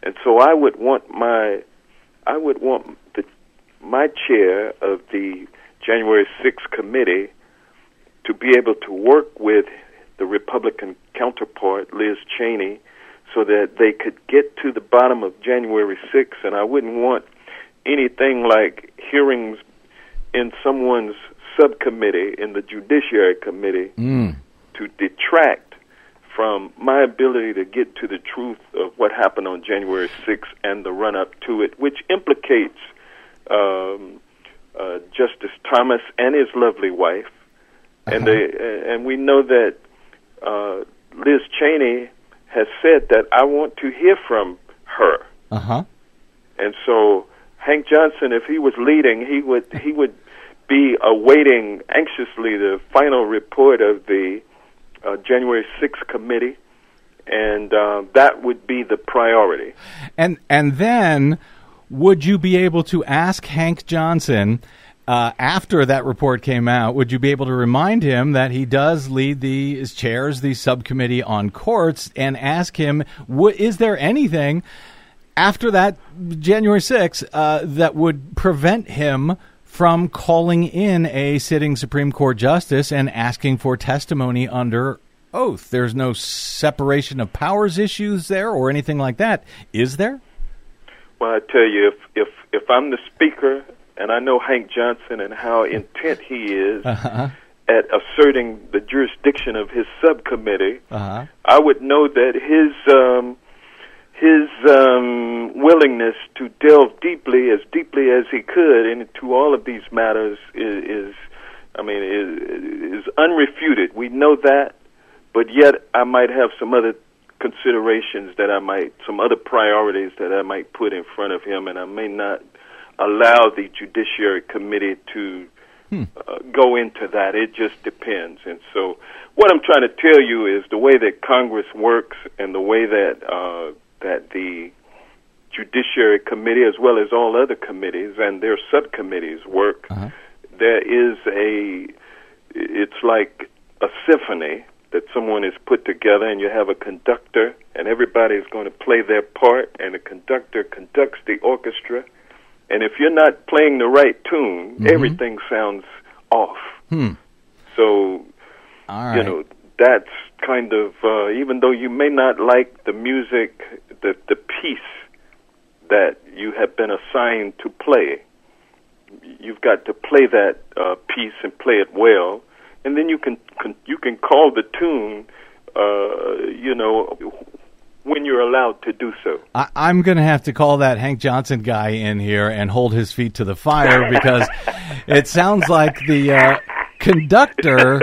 And so I would want my I would want my chair of the January 6th committee to be able to work with the Republican counterpart Liz Cheney so that they could get to the bottom of January 6th and I wouldn't want anything like hearings in someone's subcommittee in the judiciary committee mm. to detract from my ability to get to the truth of what happened on January 6th and the run up to it, which implicates um, uh, Justice Thomas and his lovely wife. And they, and we know that uh, Liz Cheney has said that I want to hear from her. Uh huh. And so Hank Johnson, if he was leading, he would he would be awaiting anxiously the final report of the uh, January 6th committee, and uh, that would be the priority. And and then would you be able to ask Hank Johnson uh, after that report came out? Would you be able to remind him that he does lead the chairs the subcommittee on courts and ask him, is there anything after that January 6th uh, that would prevent him? From calling in a sitting Supreme Court justice and asking for testimony under oath. There's no separation of powers issues there or anything like that, is there? I tell you, if if if I'm the speaker, and I know Hank Johnson and how intent he is Uh-huh. at asserting the jurisdiction of his subcommittee, Uh-huh. I would know that his um, his um, willingness to delve deeply, as deeply as he could, into all of these matters is, is I mean, is, is unrefuted. We know that, but yet I might have some other considerations that I might, some other priorities that I might put in front of him, and I may not allow the Judiciary Committee to uh, go into that. It just depends. And so, what I'm trying to tell you is the way that Congress works and the way that uh, that the Judiciary Committee, as well as all other committees and their subcommittees, work. There is a. It's like a symphony that someone has put together, and you have a conductor, and everybody is going to play their part, and the conductor conducts the orchestra. And if you're not playing the right tune, everything sounds off. So, All right. you know, that's kind of uh, even though you may not like the music, the the piece that you have been assigned to play, you've got to play that uh, piece and play it well. And then you can, can you can call the tune, uh, you know, when you're allowed to do so. I, I'm going to have to call that Hank Johnson guy in here and hold his feet to the fire [laughs] because it sounds like the uh, conductor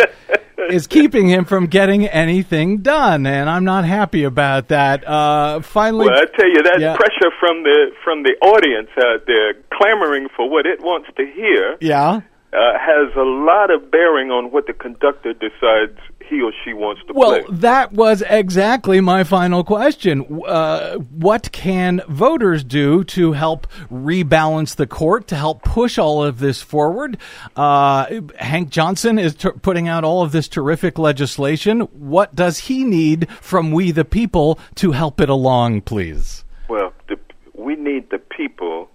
is keeping him from getting anything done, and I'm not happy about that. Uh, finally, Well, I tell you, that Yeah. pressure from the from the audience out there clamoring for what it wants to hear yeah. Uh, has a lot of bearing on what the conductor decides he or she wants to Well, play. Well, that was exactly my final question. Uh, what can voters do to help rebalance the court, to help push all of this forward? Uh, Hank Johnson is t- putting out all of this terrific legislation. What does he need from we the people to help it along, please? Well, the, we need the people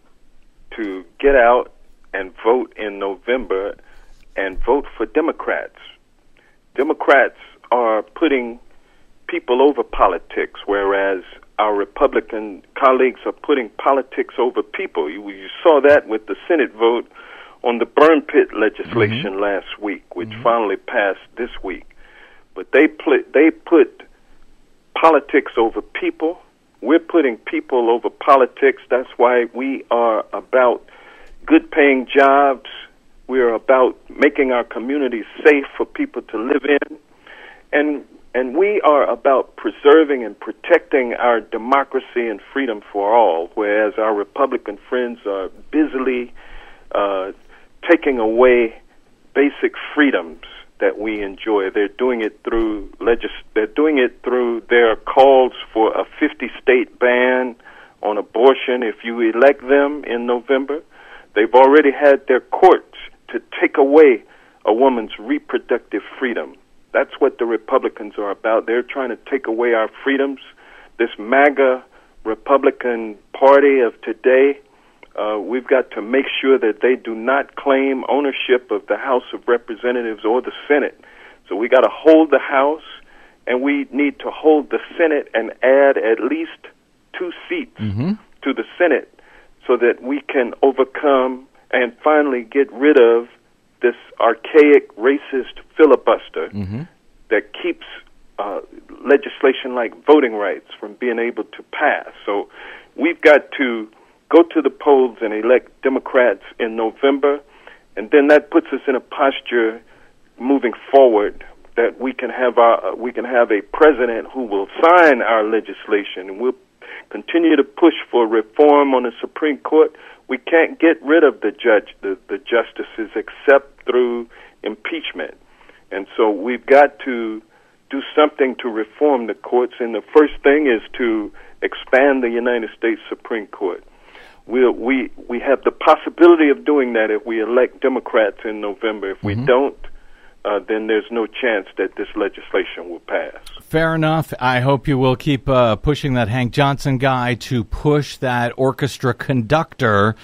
to get out and vote in November and vote for Democrats. Democrats are putting people over politics, whereas our Republican colleagues are putting politics over people. You, you saw that with the Senate vote on the burn pit legislation mm-hmm. last week, which mm-hmm. finally passed this week. But they pl- they put politics over people. We're putting people over politics. That's why we are about good paying jobs. We're about making our communities safe for people to live in. And and we are about preserving and protecting our democracy and freedom for all, whereas our Republican friends are busily uh, taking away basic freedoms that we enjoy. They're doing it through legis- They're doing it through their calls for a 50-state ban on abortion. If you elect them in November, they've already had their courts to take away a woman's reproductive freedom. That's what the Republicans are about. They're trying to take away our freedoms. This MAGA Republican Party of today uh, we've got to make sure that they do not claim ownership of the House of Representatives or the Senate. So we got to hold the House, and we need to hold the Senate and add at least two seats to the Senate so that we can overcome and finally get rid of this archaic racist filibuster that keeps uh, legislation like voting rights from being able to pass. So we've got to go to the polls and elect Democrats in November, and then that puts us in a posture moving forward that we can have our we can have a president who will sign our legislation, and we'll continue to push for reform on the Supreme Court. We can't get rid of the judge the, the justices except through impeachment. And so we've got to do something to reform the courts. And the first thing is to expand the United States Supreme Court. We'll, we we have the possibility of doing that if we elect Democrats in November. If we mm-hmm. don't, uh, then there's no chance that this legislation will pass. Fair enough. I hope you will keep uh, pushing that Hank Johnson guy to push that orchestra conductor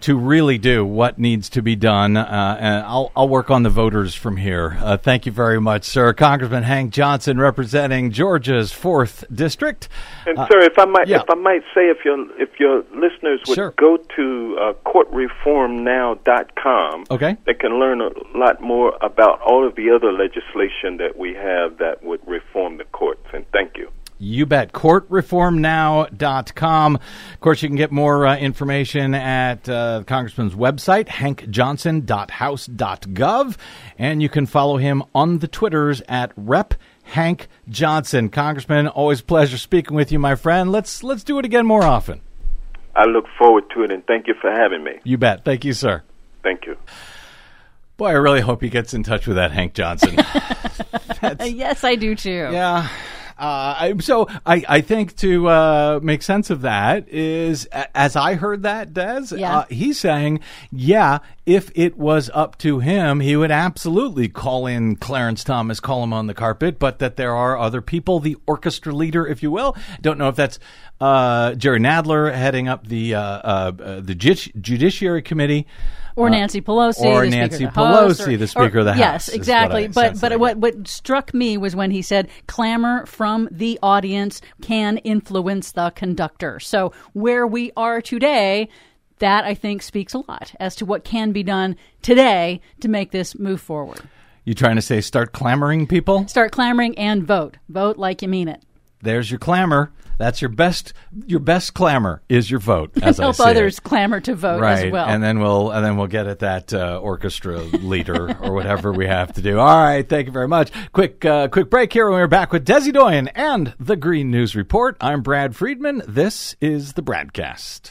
to really do what needs to be done. Uh, and I'll, I'll work on the voters from here. Uh, thank you very much, sir. Congressman Hank Johnson, representing Georgia's fourth district. And Uh, sir, if I might, yeah. if I might say, if your if your listeners would Sure. go to uh, courtreformnow.com, Okay. they can learn a lot more about all of the other legislation that we have that would reform the courts. And thank you. You bet. CourtReformNow.com. Of course, you can get more uh, information at uh, the Congressman's website, hankjohnson.house.gov. And you can follow him on the Twitters at Rep. Hank Johnson. Congressman, always a pleasure speaking with you, my friend. Let's let's do it again more often. I look forward to it, and thank you for having me. You bet. Thank you, sir. Thank you. Boy, I really hope he gets in touch with that Hank Johnson. [laughs] Yes, I do too. Yeah. Uh, I, so I, I think to uh, make sense of that is, as I heard that, Des, Yeah. uh, he's saying, yeah, if it was up to him, he would absolutely call in Clarence Thomas, call him on the carpet, but that there are other people, the orchestra leader, if you will. Don't know if that's uh, Jerry Nadler heading up the uh, uh, the Judici- Judiciary Committee. Or Nancy Pelosi, Uh, or the Speaker Nancy of the House, Pelosi, or- the Speaker or- of the House, Yes, what exactly. I but but I what what struck me was when he said clamor from the audience can influence the conductor. So where we are today. That I think speaks a lot as to what can be done today to make this move forward. You trying to say start clamoring, people? Start clamoring and vote. Vote like you mean it. There's your clamor. That's your best. Your best clamor is your vote. [laughs] As I Help say it. others clamor to vote right, as well. and then we'll and then we'll get at that uh, orchestra leader or whatever we have to do. All right, thank you very much. Quick, uh, quick break here. We're back with Desi Doyen and the Green News Report. I'm Brad Friedman. This is the Bradcast.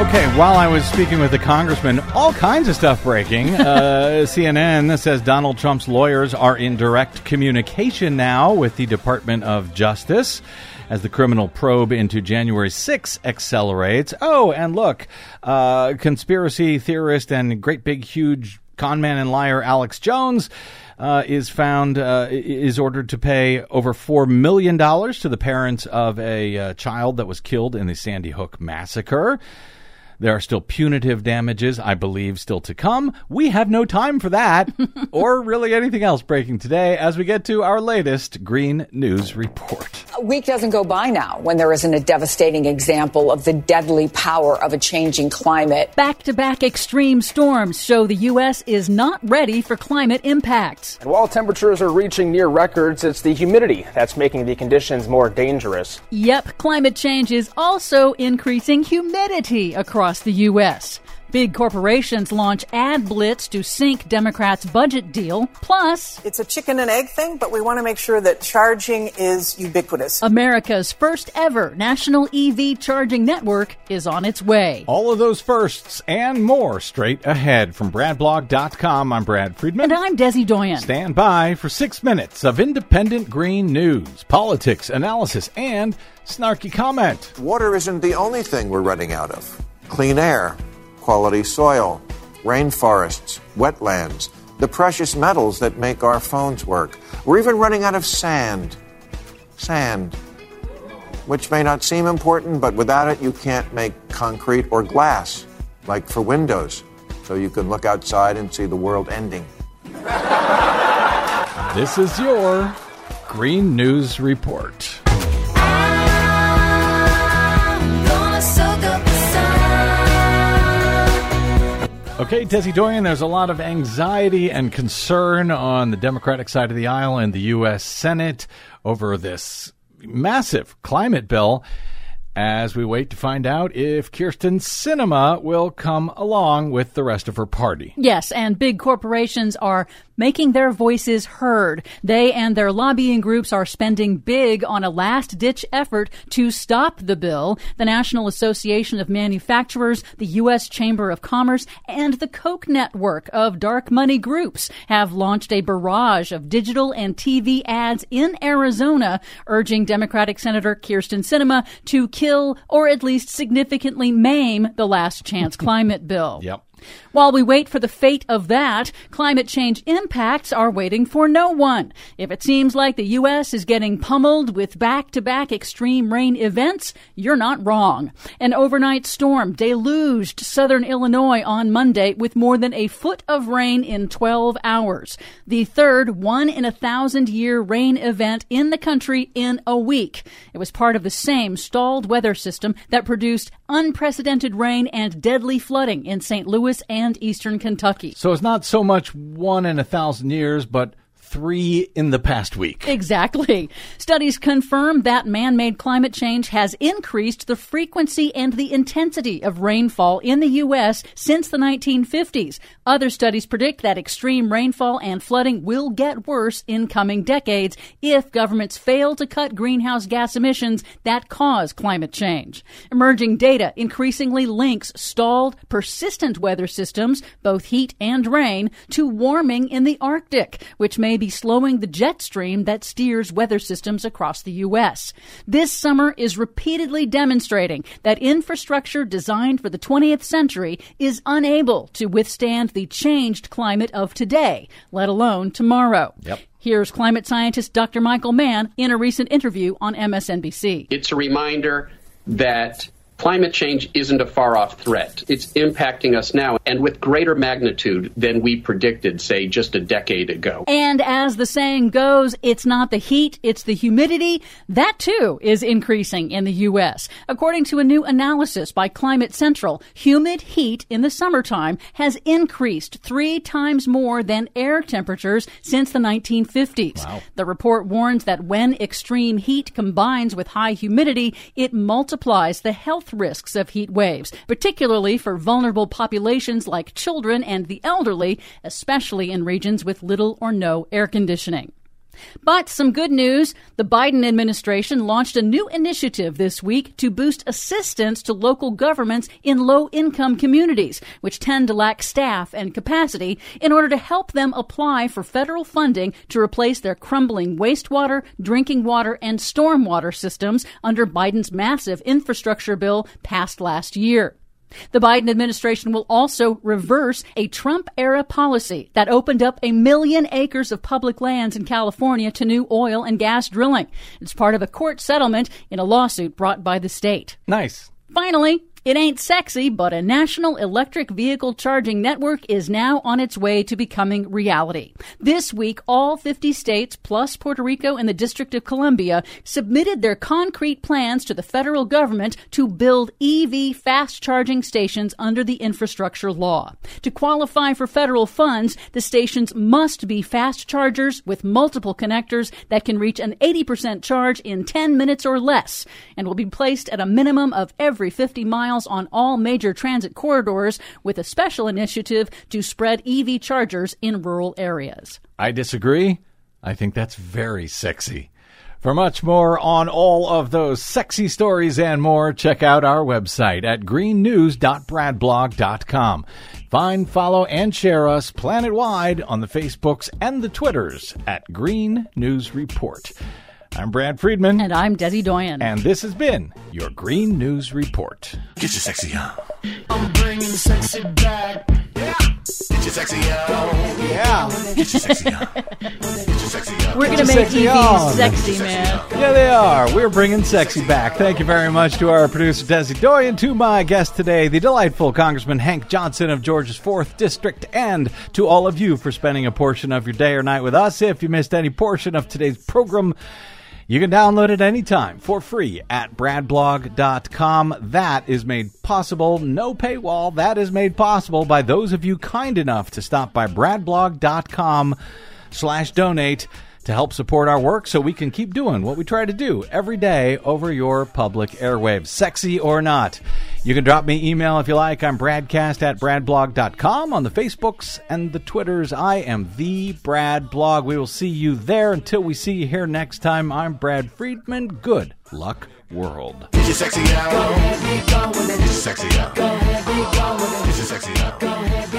Okay, while I was speaking with the congressman, all kinds of stuff breaking. [laughs] Uh, CNN says Donald Trump's lawyers are in direct communication now with the Department of Justice as the criminal probe into January 6 accelerates. Oh, and look, uh, conspiracy theorist and great big huge conman and liar Alex Jones uh, is found uh, is ordered to pay over four million dollars to the parents of a uh, child that was killed in the Sandy Hook massacre. There are still punitive damages, I believe, still to come. We have no time for that, [laughs] or really anything else breaking today as we get to our latest Green News Report. A week doesn't go by now when there isn't a devastating example of the deadly power of a changing climate. Back to back extreme storms show the U.S. is not ready for climate impacts. And while temperatures are reaching near records, it's the humidity that's making the conditions more dangerous. Yep, climate change is also increasing humidity across the U.S. Big corporations launch ad blitz to sink Democrats' budget deal. Plus, It's a chicken and egg thing, but we want to make sure that charging is ubiquitous. America's first ever national EV charging network is on its way. All of those firsts and more straight ahead from BradBlog.com. I'm Brad Friedman. And I'm Desi Doyen. Stand by for six minutes of independent green news, politics, analysis, and snarky comment. Water isn't the only thing we're running out of. Clean air, quality soil, rainforests, wetlands, the precious metals that make our phones work. We're even running out of sand. Sand. Which may not seem important, but without it, you can't make concrete or glass, like for windows, so you can look outside and see the world ending. This is your Green News Report. Okay, Desi Doyen, there's a lot of anxiety and concern on the Democratic side of the aisle in the U.S. Senate over this massive climate bill as we wait to find out if Kyrsten Sinema will come along with the rest of her party. Yes, and big corporations are making their voices heard. They and their lobbying groups are spending big on a last ditch effort to stop the bill. The National Association of Manufacturers, the U.S. Chamber of Commerce, and the Koch network of dark money groups have launched a barrage of digital and TV ads in Arizona urging Democratic Senator Kyrsten Sinema to kill or at least significantly maim the last chance [laughs] climate bill. Yep. While we wait for the fate of that, climate change impacts are waiting for no one. If it seems like the U.S. is getting pummeled with back to back extreme rain events, you're not wrong. An overnight storm deluged southern Illinois on Monday with more than a foot of rain in 12 hours. The third one in a thousand year rain event in the country in a week. It was part of the same stalled weather system that produced unprecedented rain and deadly flooding in St. Louis and eastern Kentucky. So it's not so much one in a thousand years, but three in the past week. Exactly. Studies confirm that man made climate change has increased the frequency and the intensity of rainfall in the U.S. since the 1950s. Other studies predict that extreme rainfall and flooding will get worse in coming decades if governments fail to cut greenhouse gas emissions that cause climate change. Emerging data increasingly links stalled, persistent weather systems, both heat and rain, to warming in the Arctic, which may be slowing the jet stream that steers weather systems across the U.S. This summer is repeatedly demonstrating that infrastructure designed for the 20th century is unable to withstand the changed climate of today, let alone tomorrow. Yep. Here's climate scientist Dr. Michael Mann in a recent interview on MSNBC. It's a reminder that climate change isn't a far off threat. It's impacting us now and with greater magnitude than we predicted, say, just a decade ago. And as the saying goes, it's not the heat, it's the humidity. That too is increasing in the U.S. According to a new analysis by Climate Central, humid heat in the summertime has increased three times more than air temperatures since the 1950s. The report warns that when extreme heat combines with high humidity, it multiplies the health risks of heat waves, particularly for vulnerable populations like children and the elderly, especially in regions with little or no air conditioning. But some good news. The Biden administration launched a new initiative this week to boost assistance to local governments in low income communities, which tend to lack staff and capacity, in order to help them apply for federal funding to replace their crumbling wastewater, drinking water, and stormwater systems under Biden's massive infrastructure bill passed last year. The Biden administration will also reverse a Trump era policy that opened up a million acres of public lands in California to new oil and gas drilling. It's part of a court settlement in a lawsuit brought by the state. Nice. Finally, it ain't sexy, but a national electric vehicle charging network is now on its way to becoming reality. This week, all 50 states, plus Puerto Rico and the District of Columbia, submitted their concrete plans to the federal government to build EV fast charging stations under the infrastructure law. To qualify for federal funds, the stations must be fast chargers with multiple connectors that can reach an 80% charge in 10 minutes or less and will be placed at a minimum of every 50 miles on all major transit corridors with a special initiative to spread EV chargers in rural areas. I disagree. I think that's very sexy. For much more on all of those sexy stories and more, check out our website at greennews.bradblog.com. Find, follow, and share us planet wide on the Facebooks and the Twitters at Green News Report. I'm Brad Friedman. And I'm Desi Doyen. And this has been your Green News Report. Get your sexy on. I'm bringing sexy back. Get your sexy on. Yeah. Get your sexy on. Get your sexy on. We're going to your make sexy EVs sexy, man. Yeah, they are. We're bringing sexy back. Thank you very much to our producer, Desi Doyen, to my guest today, the delightful Congressman Hank Johnson of Georgia's 4th District, and to all of you for spending a portion of your day or night with us. If you missed any portion of today's program, you can download it anytime for free at bradblog.com. That is made possible, no paywall. That is made possible by those of you kind enough to stop by bradblog.com slash donate to help support our work so we can keep doing what we try to do every day over your public airwaves, sexy or not. You can drop me email if you like. I'm bradcast at bradblog.com on the Facebooks and the Twitters. I am the Brad Blog. We will see you there until we see you here next time. I'm Brad Friedman. Good luck, world. Sexy on. Get your sexy on. Get your sexy on.